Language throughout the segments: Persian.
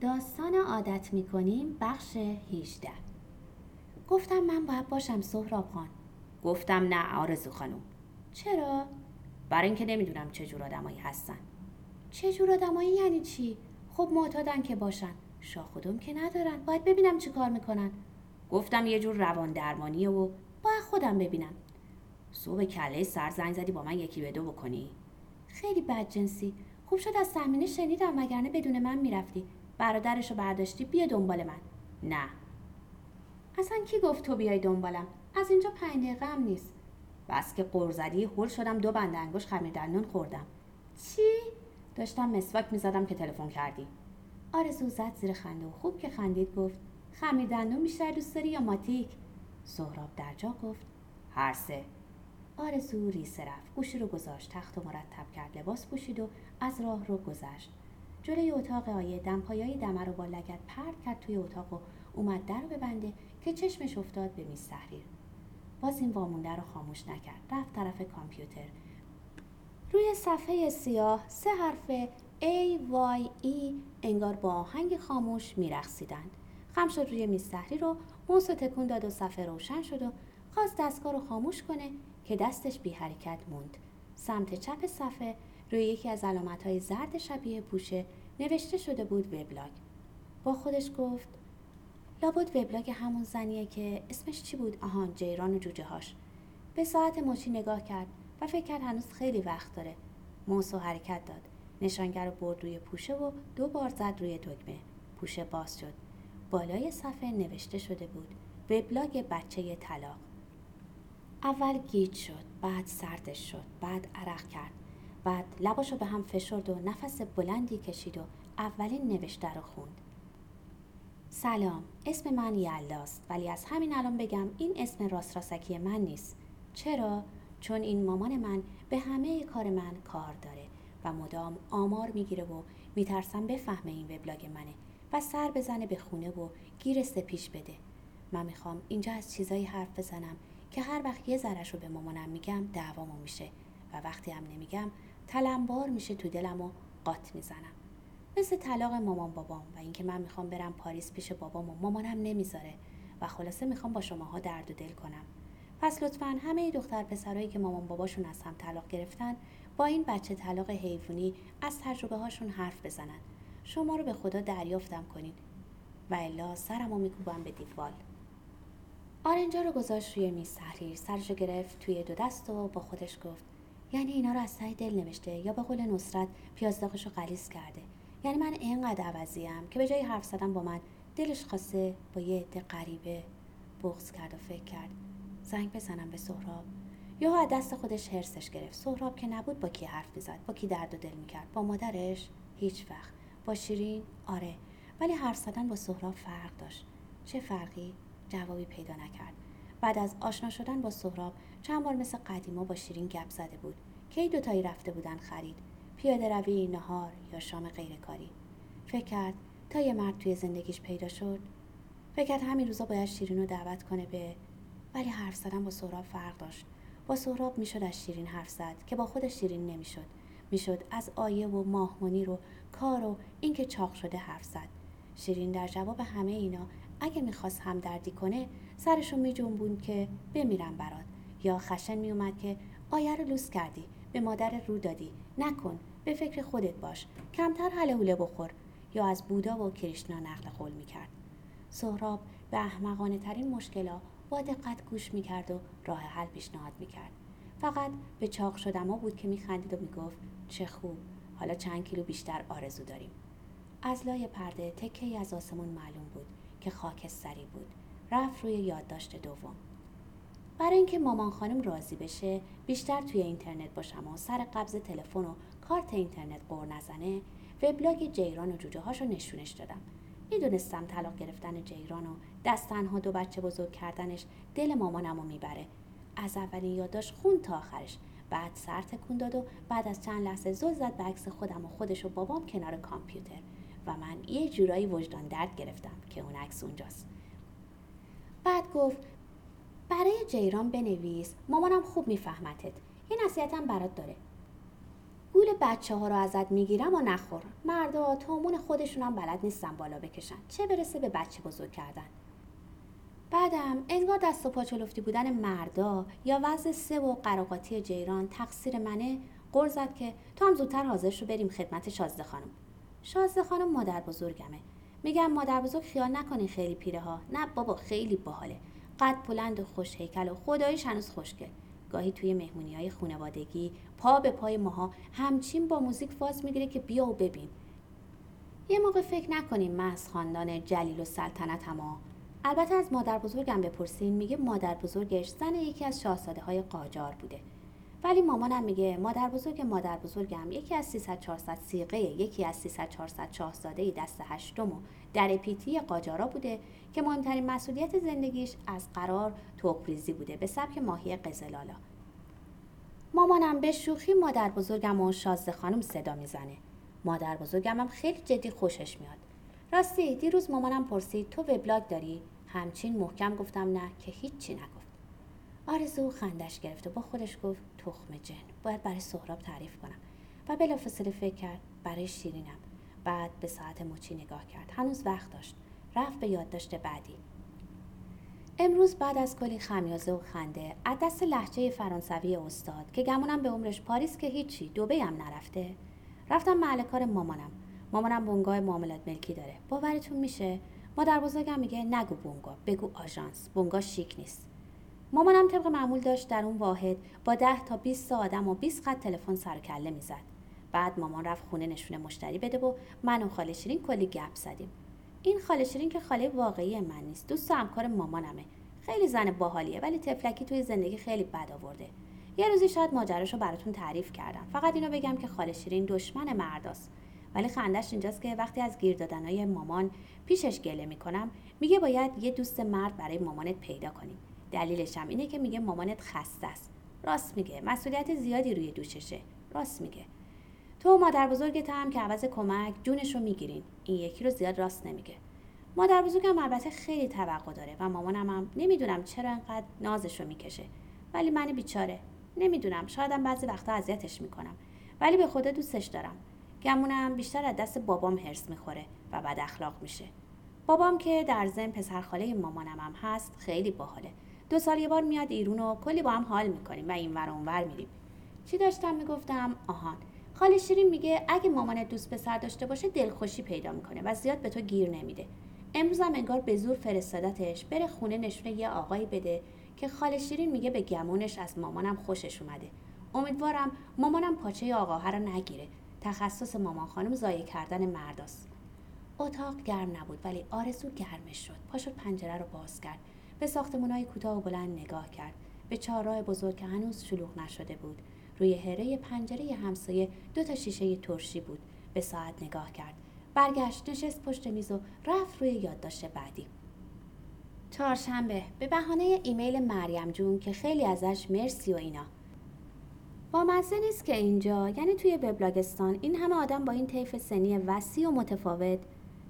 داستان عادت می‌کنیم بخش 18 گفتم من باید باشم سهراب خان. گفتم نه آرزو خانم. چرا؟ برای اینکه نمی‌دونم چه جور آدمایی هستن. چه جور آدمایی یعنی چی؟ خب معتادن که باشن. شاخ که ندارن. باید ببینم چی کار می‌کنن. گفتم یه جور روان درمانیه و باید خودم ببینم. صبح کله سر زنگ زدی با من یکی به دو بکنی؟ خیلی بد جنسی. خوب شد از تحمینه شنیدم وگرنه بدون من می‌رفتی. برادرشو برداشتی بیا دنبال من. نه. اصلا کی گفت تو بیای دنبالم؟ از اینجا پنج دقیقه هم نیست. بس که قرزدی هول شدم دو بند انگوش خمیر دندون خوردم. چی؟ داشتم مسواک می‌زدم که تلفن کردی. آرزو زد زیر خنده و خوب که خندید گفت خمیر دندون بیشتر دوست داری یا ماتیک؟ سهراب در جا گفت هر سه. آرزو ریسه رفت. گوشی رو گذاشت تخت و مرتب کرد. لباس پوشید و از راه رو گذشت. جلوی اتاق آیه دمپایای دمه رو با لگت پرد کرد توی اتاق و اومد در رو ببنده که چشمش افتاد به میز تحریر. باز این وامونده رو خاموش نکرد. رفت طرف کامپیوتر. روی صفحه سیاه سه حرف A, Y, E انگار با آهنگ خاموش میرخصیدند خم شد روی میز تحریر رو موس تکون داد و صفحه روشن شد و خواست دستگاه رو خاموش کنه که دستش بی حرکت موند. سمت چپ صفحه روی یکی از علامت های زرد شبیه پوشه نوشته شده بود وبلاگ. با خودش گفت لابد وبلاگ همون زنیه که اسمش چی بود؟ آهان جیران و جوجه هاش. به ساعت مچی نگاه کرد و فکر کرد هنوز خیلی وقت داره. موس و حرکت داد. نشانگر رو برد روی پوشه و دو بار زد روی دکمه. پوشه باز شد. بالای صفحه نوشته شده بود وبلاگ بچه طلاق. اول گیج شد بعد سردش شد بعد عرق کرد. بعد لباشو به هم فشرد و نفس بلندی کشید و اولین نوشته رو خوند. سلام اسم من یلاست ولی از همین الان بگم این اسم راست راسکی من نیست. چرا؟ چون این مامان من به همه کار من کار داره و مدام آمار می‌گیره و میترسم بفهمه این وبلاگ منه و سر بزنه به خونه و گیر پیش بده. من می‌خوام اینجا از چیزایی حرف بزنم که هر وقت یه ذرش رو به مامانم میگم دعوامو میشه و وقتی هم نمیگم تلمبار میشه تو دلم و قات می‌زنم. مثل طلاق مامان بابام و اینکه من می‌خوام برم پاریس پیش بابام و مامانم نمی‌ذاره و خلاصه می‌خوام با شماها درد و دل کنم. پس لطفا همه دختر پسرایی که مامان باباشون از هم طلاق گرفتن با این بچه طلاق حیوانی از تجربه هاشون حرف بزنن. شما رو به خدا دریافتم کنین. و الا سرمو میکوبم به دیوال. آرنجا رو گذاشت روی میز تحریر. سرشو گرفت توی دو دست و با خودش گفت یعنی اینا رو از ته دل نوشته یا به قول نصرت پیازداغش رو قلیز کرده. یعنی من اینقدر عوضیم که به جای حرف زدن با من دلش خواسته با یه عده غریبه بغض کرد و فکر کرد. زنگ بزنم به سهراب. یا از دست خودش هرسش گرفت. سهراب که نبود با کی حرف می‌زد با کی درد و دل می‌کرد؟ با مادرش؟ هیچ وقت. با شیرین؟ آره. ولی حرف زدن با سهراب فرق داشت. چه فرقی؟ جوابی پیدا نکرد. بعد از آشنا شدن با سهراب چند بار مثل قدیما با شیرین گپ زده بود. که ای دوتایی رفته بودن خرید؟ پیاده روی نهار یا شام غیرکاری؟ فکر کرد تا یه مرد توی زندگیش پیدا شد. فکر کرد همین روزا باید شیرین رو دعوت کنه به ولی حرف زدن با سهراب فرق داشت. با سهراب می‌شد از شیرین حرف زد که با خودش شیرین نمی‌شد. می‌شد از آیه و ماهمونی رو کار و اینکه چاق شده حرف زد. شیرین در جواب همه اینا اگه می‌خواست همدردی کنه سرشو میجنبوند که بمیرم برات. یا خشن میومد که آیه رو لوس کردی به مادر رو دادی. نکن به فکر خودت باش. کمتر حله بخور. یا از بودا و کریشنا نقل قول می‌کرد. سهراب به احمقانه ترین مشکلا با دقت گوش می‌کرد و راه حل پیشنهاد می‌کرد. فقط به چاق شدما بود که میخندید و می‌گفت چه خوب. حالا چند کیلو بیشتر آرزو داریم. از لای پرده تکه از آسمون معلوم بود که خاکستری بود. رفت روی یادداشت دوم. برای اینکه مامان خانم راضی بشه بیشتر توی اینترنت باشم و سر قبض تلفن و کارت اینترنت قور نزنه وبلاگ جیران و جوجه هاشو نشونش دادم. می‌دونستم طلاق گرفتن جیران و دست تنها دو بچه بزرگ کردنش دل مامانمو می‌بره. از اولین یادداشت خون تا آخرش. بعد سر تکون داد و بعد از چند لحظه زل زد به عکس خودم و خودش و بابام کنار کامپیوتر. و من یه جورایی وجدان درد گرفتم که اون عکس اونجاست. بعد گفت برای جیران بنویس. مامانم خوب میفهمتت. یه نصیحتم برات داره. گول بچه ها رو ازت می‌گیرم و نخور. مردا تومون خودشون بلد نیستن بالا بکشن. چه برسه به بچه بزرگ کردن. بعدم انگار دست و پاچلفتی بودن مردا یا وضع سه و قراقاتی جیران تقصیر منه. قر زد که تو هم زودتر حاضر شو بریم خدمت شازده خانم. شازده خانم مادر بزرگمه. میگم مادر بزرگ خیال نکنی خیلی پیره ها نه بابا خیلی باحاله. قد بلند و خوش هیکل و خداییش هنوز خوشگل گاهی توی مهمونی های خونوادگی پا به پای ماها همچین با موزیک فاز می‌گیره که بیا و ببین. یه موقع فکر نکنیم من از خاندان جلیل و سلطنت هما البته از مادر بزرگم بپرسین میگه مادر بزرگش زن یکی از شاهزاده های قاجار بوده. ولی مامانم میگه مادر بزرگ مادر بزرگم یکی از 300 400 سیغه یکی از 300 400 شاهزاده دست هشتم و در پیتی قاجارا بوده که مهمترین مسئولیت زندگیش از قرار توقریزی بوده به سبک ماهی قزلالا مامانم به شوخی مادر بزرگم و شازده خانم صدا می‌زنه. مادر بزرگم هم خیلی جدی خوشش میاد. راستی دیروز مامانم پرسید تو وبلاگ داری؟ همچین محکم گفتم نه که هیچی نگفت. آرزو خندش گرفت و با خودش گفت تخم جن باید برای سهراب تعریف کنم. و بلافاصله فکر کرد برای شیرینم. بعد به ساعت مچی نگاه کرد. هنوز وقت داشت. رفت به یادداشت بعدی. امروز بعد از کلی خمیازه و خنده از دست لحجه فرانسوی استاد که گمونم به عمرش پاریس که هیچی دوبه هم نرفته رفتم محل کار مامانم. مامانم بونگاه معاملات ملکی داره. باورتون میشه؟ مادر بزرگم میگه نگو بونگا بگو آژانس. بونگا شیک نیست. مامانم طبق معمول داشت در اون واحد با ده تا 20 آدم و 20 خط تلفن سر کله می‌زد. بعد مامان رفت خونه نشونه مشتری بده و من و خاله شیرین کلی گپ زدیم. این خاله شیرین که خاله واقعی من نیست. دوست و همکار مامانمه. خیلی زن باحالیه ولی تفلکی توی زندگی خیلی بد آورده. یه روزی شاید ماجراشو براتون تعریف کردم. فقط اینو بگم که خاله شیرین دشمن مرداست. ولی خندش اینجاست که وقتی از گیر دادنهای مامان پیشش گله می‌کنم میگه باید یه دوست مرد برای مامانت پیدا کنیم. دلیلش هم اینه که میگه مامانت خسته است. راست میگه. مسئولیت زیادی روی دوششه. راست میگه. تو مادر بزرگت هم که عوض کمک جونش رو می‌گیرین. این یکی رو زیاد راست نمیگه. مادر بزرگم البته خیلی توقع داره و مامانم هم نمی‌دونم چرا انقدر نازش رو می‌کشه. ولی من بیچاره. نمی‌دونم. شایدم بعضی وقتا اذیتش می‌کنم. ولی به خدا دوستش دارم. گمونم بیشتر از دست بابام هرس می‌خوره و بد اخلاق میشه. بابام که در زن پسرخاله مامانم هم هست خیلی باحاله. دو سال یه بار میاد ایرون و کلی با هم حال می‌کنیم و این ور اونور میریم. چی داشتم می‌گفتم؟ آهان. خاله شیرین میگه اگه مامانت دوست پسر داشته باشه دلخوشی پیدا می‌کنه و زیاد به تو گیر نمیده. امروز هم انگار به زور فرستادتش. بره خونه نشونه یه آقایی بده که خاله شیرین میگه به گمونش از مامانم خوشش اومده. امیدوارم مامانم پاچه آقاها رو نگیره. تخصص مامان خانم زایه کردن مرداست. اتاق گرم نبود ولی آرزو گرمش شد. پا شد پنجره رو باز کرد. به ساختمونای کوتاه و بلند نگاه کرد. به چهارراه بزرگ که هنوز شلوغ نشده بود. روی هره پنجره همسایه دو تا شیشه ترشی بود. به ساعت نگاه کرد. برگشت نشست پشت میز و رفت روی یادداشت بعدی. چهارشنبه. به بهانه ایمیل مریم جون که خیلی ازش مرسی و اینا. با مزه نیست که اینجا. یعنی توی وبلاگستان این همه آدم با این طیف سنی وسیع و متفاوت.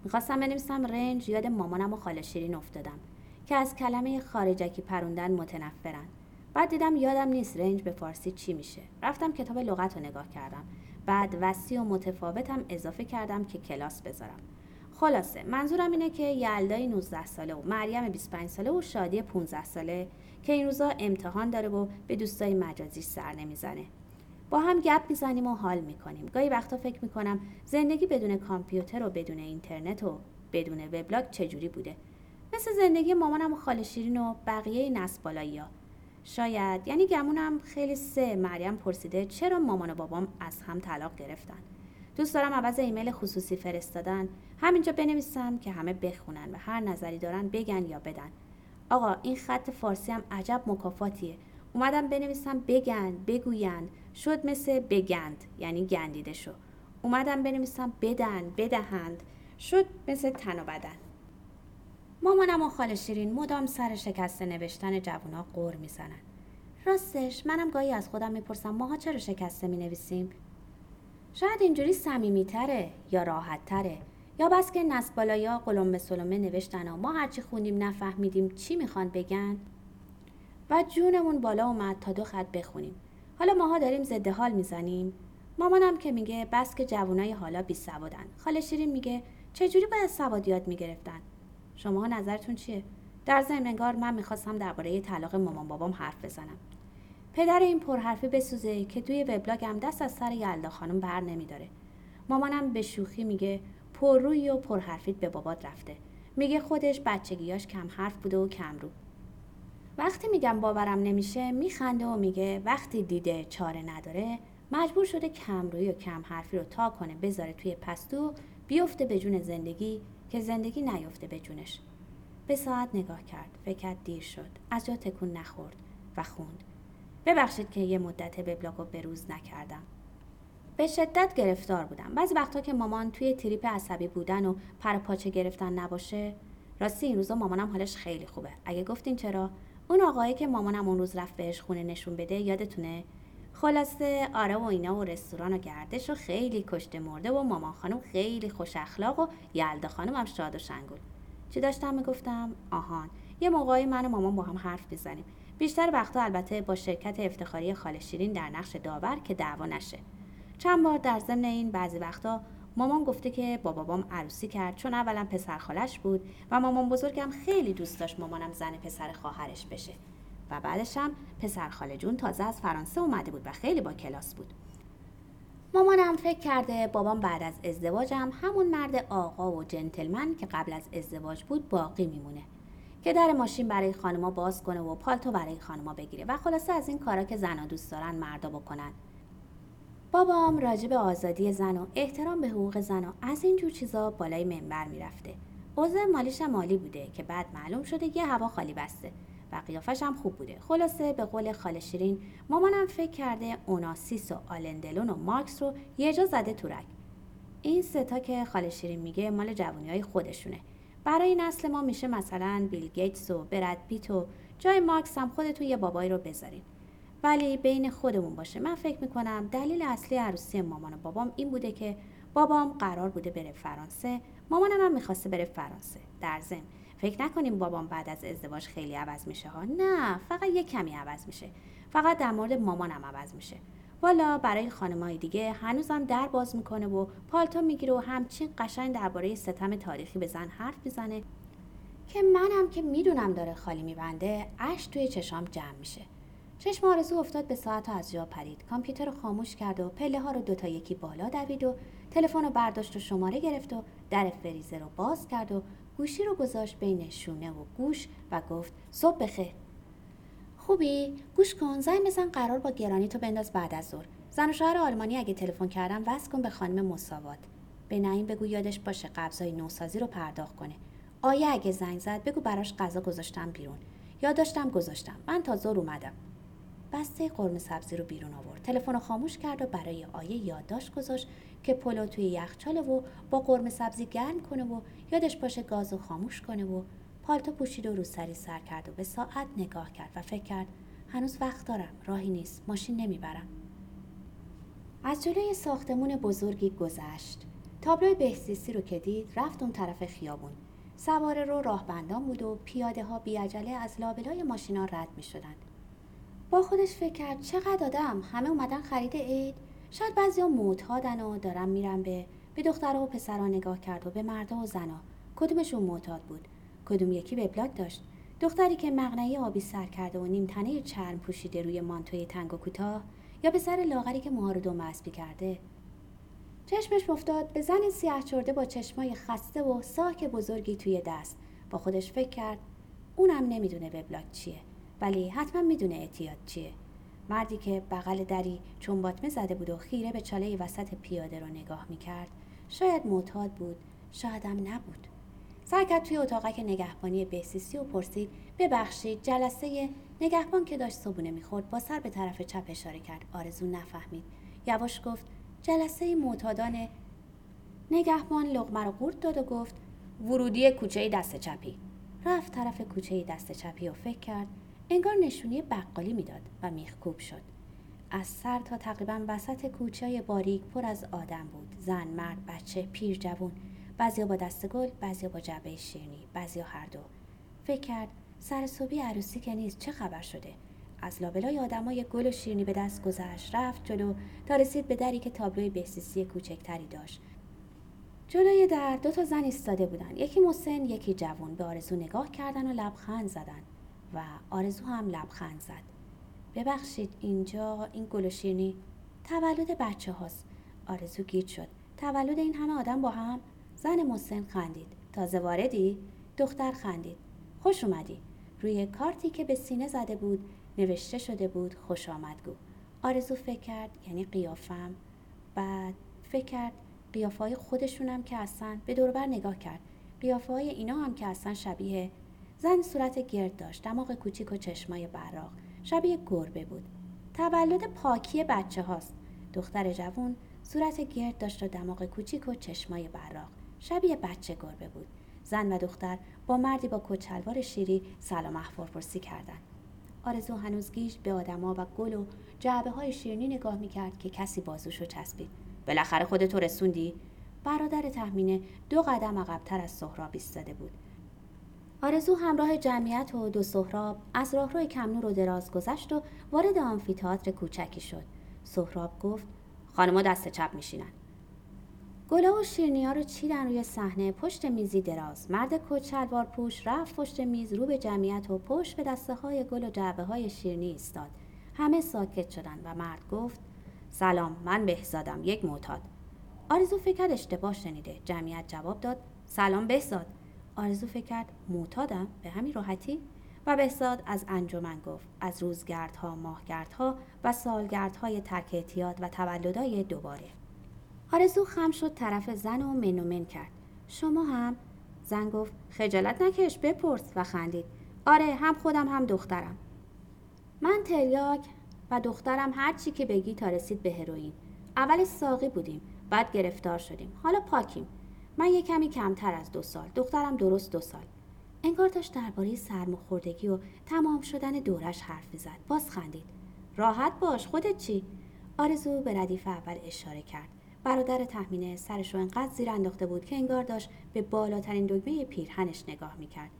می‌خواستم بنویسم رنج یاد مامانم و خاله شیرین افتادم که از کلمه خارجکی پروندن متنفرن. بعد دیدم یادم نیست رنج به فارسی چی میشه. رفتم کتاب لغت رو نگاه کردم. بعد وسیع و متفاوتم اضافه کردم که کلاس بذارم. خلاصه منظورم اینه که یلدای 19 ساله و مریم 25 ساله و شادی 15 ساله که این روزا امتحان داره و به دوستای مجازی سر نمی‌زنه. با هم گپ می‌زنیم و حال می‌کنیم. گاهی وقتا فکر می‌کنم زندگی بدون کامپیوتر و بدون اینترنت و بدون وبلاگ چجوری بوده؟ مثل زندگی مامانم و خاله شیرین و بقیه ها شاید. یعنی گمونم خیلی سه. مریم پرسیده چرا مامان و بابام از هم طلاق گرفتن؟ دوست دارم عوض ایمیل خصوصی فرستادن. همینجا بنویسم که همه بخونن و هر نظری دارن بگن یا بدن. آقا این خط فارسی هم عجب مکافاتیه. اومدم بنویسم بگن بگویند شد مثل بگند یعنی گندیده شو اومدم بنویسم بدن بدهند. شد مثل تن و بدن. مامانم و خاله شیرین مدام سر شکسته نوشتن جوونا قور می‌زنن. راستش منم گاهی از خودم می‌پرسم ماها چرا شکسته می‌نویسیم؟ شاید اینجوری صمیمیتره یا راحتتره. یا بس که نسبالایا قلم به سلمه نوشتن و ما هرچی خوندیم نفهمیدیم چی می‌خوان بگن؟ و جونمون بالا اومد تا دو خط بخونیم. حالا ماها داریم ضد حال می‌زنیم. مامانم که میگه بس که جوانای حالا بی سوادن. خاله شیرین میگه چجوری باید سواد یاد می‌گرفتن؟ شما نظرتون چیه؟ در ضمن انگار من می‌خواستم درباره طلاق مامان بابام حرف بزنم. پدر این پرحرفی بسوزه که توی وبلاگم دست از سر یلدا خانم بر نمیداره. مامانم به شوخی میگه پررویی و پرحرفیت به بابات رفته. میگه خودش بچگیاش کم حرف بوده و کم رو. وقتی میگم باورم نمیشه میخنده و میگه وقتی دیده چاره نداره مجبور شده کمرویی و کم حرفی رو تا کنه بذاره توی پستو بیفته به جون زندگی که زندگی نیفته به جونش. به ساعت نگاه کرد فکر دیر شد. از جا تکون نخورد و خوند. ببخشید که یه مدت وبلاگو به روز نکردم. به شدت گرفتار بودم. بعضی وقتا که مامان توی تریپ عصبی بودن و پر پاچه گرفتن نباشه راستی این روزا مامانم حالش خیلی خوبه. اگه گفتین چرا؟ اون آقایی که مامانم اون روز رفت بهش خونه نشون بده یادتونه؟ خلاصه آره و اینا و رستوران و گردش و خیلی کشته مرده و مامان خانم خیلی خوش اخلاق و یلدا خانم هم شاد و شنگول. چی داشتم می‌گفتم؟ آهان. یه موقعی من و مامان با هم حرف بزنیم بیشتر وقتا البته با شرکت افتخاری خاله شیرین در نقش داور که دعوا نشه. چند بار در ضمن این بعضی وقتا مامان گفته که با بابام عروسی کرد چون اولا پسر خالش بود و مامان بزرگم خیلی دوست داشت مامانم زن پسر خواهرش بشه. و بعدش هم پسر خاله جون تازه از فرانسه اومده بود و خیلی با کلاس بود. مامانم فکر کرده بابام بعد از ازدواجم همون مرد آقا و جنتلمن که قبل از ازدواج بود باقی میمونه. که در ماشین برای خانما باز کنه و پالتو برای خانما بگیره و خلاصه از این کارا که زنا دوست دارن مردا بکنن. بابام راجع به آزادی زن و احترام به حقوق زن و از این جور چیزا بالای منبر می‌رفته. اوضاع مالیش مالی بوده که بعد معلوم شده یه هوا خالی بسته. و قیافش هم خوب بوده. خلاصه به قول خاله شیرین مامانم فکر کرده اوناسیس و آلندلون و مارکس رو یه جا زده تورک این ستا که خاله شیرین میگه مال جوانی های خودشونه. برای نسل ما میشه مثلا بیل گیتس و برد پیت و جای مارکس هم خودتون یه بابایی رو بذارین. ولی بین خودمون باشه. من فکر می‌کنم دلیل اصلی عروسی مامان و بابام این بوده که بابام قرار بوده بره فرانسه مامانم هم می‌خواسته بره فرانسه در ضمن. فکر نکنیم بابام بعد از ازدواج خیلی عوض میشه ها؟ نه فقط یه کمی عوض میشه. فقط در مورد مامانم عوض میشه. والا برای خانمای دیگه هنوزم در باز می‌کنه و پالتو می‌گیره و همچین قشنگ درباره ستم تاریخی به زن حرف می‌زنه. که منم که می‌دونم داره خالی میبنده اش توی چشام جمع میشه. چشم آرزو افتاد به ساعت و از جا پرید. کامپیوتر رو خاموش کرد و پله ها رو دوتا یکی بالا دوید و تلفن رو برداشت و شماره گرفت و در فریزر رو باز کرد و گوشی رو گذاشت بین شونه و گوش و گفت صبح بخیر. خوبی؟ گوش کن زنگ بزن قرار با گرانی تو بنداز بعد از ظهر. زن و شوهر آلمانی اگه تلفن کردم وصل کن به خانم مساوات. به نعیم بگو یادش باشه قبضای نوسازی رو پرداخت کنه. آیا اگه زنگ زد بگو براش غذا گذاشتم بیرون. یاد داشتم گذاشتم. من تا ظهر اومدم. بسته قرمه سبزی رو بیرون آورد. تلفن رو خاموش کرد و برای آیه یادداشت گذاشت که پلو توی یخچاله و با قرمه سبزی گرم کنه و یادش باشه گاز رو خاموش کنه و پالتو پوشید و رو سری سر کرد و به ساعت نگاه کرد و فکر کرد هنوز وقت دارم. راهی نیست. ماشین نمی‌برم. از جلوی ساختمون بزرگی گذشت. تابلوی بهزیستی رو که دید رفت اون طرف خیابون. سواره رو راهبندان بود و پیاده ها بیعجله از لابلای ماشینا رد می شدند. با خودش فکر کرد چقدر آدم همه اومدن خرید عید. شاید بعضیا معتادن و دارن میرن به به دخترها و پسرها نگاه کرد و به مردا و زنا کدومشون معتاد بود؟ کدوم یکی وبلاگ داشت؟ دختری که مغنعه آبی سر کرده و نیم تنه چرم پوشیده روی مانتوی تنگ و کوتاه یا به سر لاغری که موها رو دو مسبی کرده؟ چشمش افتاد به زن سیاه چرده با چشمای خسته و ساک بزرگی توی دست. با خودش فکر کرد اونم نمی‌دونه وبلاگ چیه. ولی حتما می‌دونه اعتیاد چیه. مردی که بغل دری چون باطمه زده بود و خیره به چاله وسط پیاده رو نگاه می‌کرد شاید معتاد بود شایدم نبود. سعی کرد توی اتاقک نگهبانی بهسیسی و پرسید ببخشید جلسه نگهبان که داشت صبونه می‌خورد با سر به طرف چپ اشاره کرد. آرزو نفهمید. یواش گفت جلسه معتادان نگهبان لغمه رو قورت داد و گفت ورودی کوچه دست چپی. رفت طرف کوچه دست چپی و فکر کرد انگار نشونی بقالی می‌داد و میخکوب شد. از سر تا تقریبا وسط کوچه باریک پر از آدم بود. زن مرد بچه پیر جوون بعضیا با دست گل بعضیا با جبه شیرنی بعضیا هر دو. فکر کرد سر صبحی عروسی که نیست چه خبر شده. از لابلای آدمای گل و شیرنی به دست گذشت رفت جلو تا رسید به دری که تابلوی بهسیسی کوچکتری داشت. جلوی در دو تا زن ایستاده بودن. یکی مسن یکی جوان. به آرزو نگاه کردن و لبخند زدن. و آرزو هم لبخند زد. ببخشید اینجا این گل و شیرنی تولد بچه هاست. آرزو گیت شد. تولد این همه آدم با هم؟ زن مسن خندید. تازه واردی؟ دختر خندید. خوش اومدی. روی کارتی که به سینه زده بود نوشته شده بود خوش آمدگو آرزو فکر کرد یعنی قیافم. بعد فکر کرد قیافه های خودشونم که اصلا به دوربر نگاه کرد. قیافه های اینا هم که اصلا شبیه زن صورت گرد داشت دماغ کوچیک و چشمای براق شبیه گربه بود. تولد پاکی بچه هاست. دختر جوون صورت گرد داشت و دماغ کوچیک و چشمای براق شبیه بچه گربه بود. زن و دختر با مردی با کچلوار شیری سلام احوال پرسی کردند. آرزو هنوز گیج به آدما و گل و جعبه های شیرینی نگاه می‌کرد که کسی بازوشو چسبید. بالاخره خودتو رسوندی؟ برادر تحمینه دو قدم عقبتر از سهراب ایستاده بود. آرزو همراه جمعیت و دو سهراب از راهروی کمنور رو دراز گذشت و وارد آمفیتئاتر کوچکی شد. سهراب گفت خانمها دست چپ میشینن. گلا و شیرنی ها رو چیدن روی صحنه پشت میزی دراز. مرد کچلوار پوش رفت پشت میز رو به جمعیت و پشت به دسته های گل و جعبه های شیرنی ایستاد. همه ساکت شدند و مرد گفت سلام من بهزادم یک معتاد. آرزو فکر اشتباه شنیده. جمعیت جواب داد سلام بهزاد. آرزو فکر کرد معتادم به همین راحتی؟ و بهزاد از انجمن گفت از روزگردها ماهگردها و سالگردهای ترک اعتیاد و تولدهای دوباره. آرزو خم شد طرف زن و منومن کرد. شما هم؟ زن گفت خجالت نکش بپرس و خندید. آره هم خودم هم دخترم. من تریاک و دخترم هر چی که بگی تا رسید به هروئین. اول ساقی بودیم بعد گرفتار شدیم. حالا پاکیم. من یه کمی کمتر از دو سال. دخترم درست دو سال. انگار داشت درباره سرماخوردگی و تمام شدن دورش حرف می‌زد. باز خندید. راحت باش خودت چی؟ آرزو به ردیف اول اشاره کرد. برادر تحمینه سرش رو انقدر زیر انداخته بود که انگار داشت به بالاترین دگمه پیرهنش نگاه می‌کرد.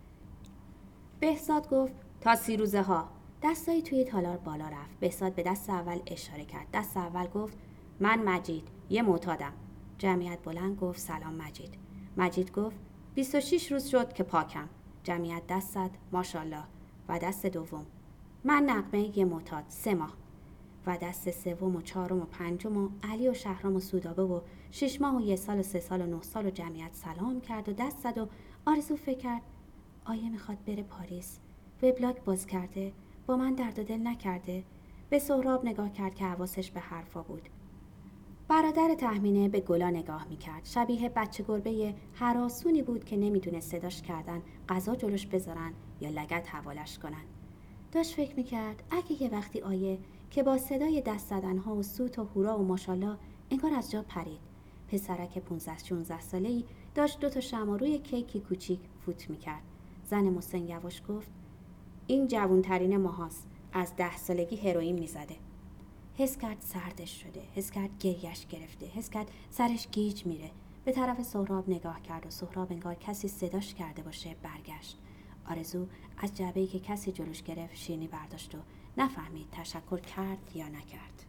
بهزاد گفت تا سی روزه ها. دستایی توی تالار بالا رفت. بهزاد به دست اول اشاره کرد. دست اول گفت من مجید یه معتادم. جمعیت بلند گفت سلام مجید. مجید گفت 26 روز شد که پاکم. جمعیت دست زد ماشاءالله. و دست دوم. من نقمه یه معتاد سه ماه. و دست سوم و چهارم و پنجم و علی و شهرام و سودابه و شش ماه و یه سال و سه سال و نه سال و جمعیت سلام کرد و دست زد و آرزو فکر کرد آیه می‌خواد بره پاریس. وبلاگ باز کرده با من درد و دل نکرده. به سهراب نگاه کرد که حواسش به حرفا بود. برادر تحمینه به گلا نگاه می‌کرد. شبیه بچه گربه حراسونی بود که نمی‌دونه صداش کردن غذا جلوش بذارن یا لگت حوالش کنن. داشت فکر می‌کرد اگه یه وقتی آیه که با صدای دست ها و سوت و هورا و ماشالله انگار از جا پرید. پسرک 15 16 ساله ای داشت دو تا شمع روی کیکی کوچیک فوت می‌کرد. زن مسن یواش گفت این جوونترین ماهاست. از ده سالگی هروئین می‌زده. حس کرد سردش شده حس کرد گریش گرفته حس کرد سرش گیج میره. به طرف سهراب نگاه کرد و سهراب انگار کسی صداش کرده باشه برگشت. آرزو از جعبه که کسی جلوش گرفت شیرنی برداشت و نفهمید تشکر کرد یا نکرد.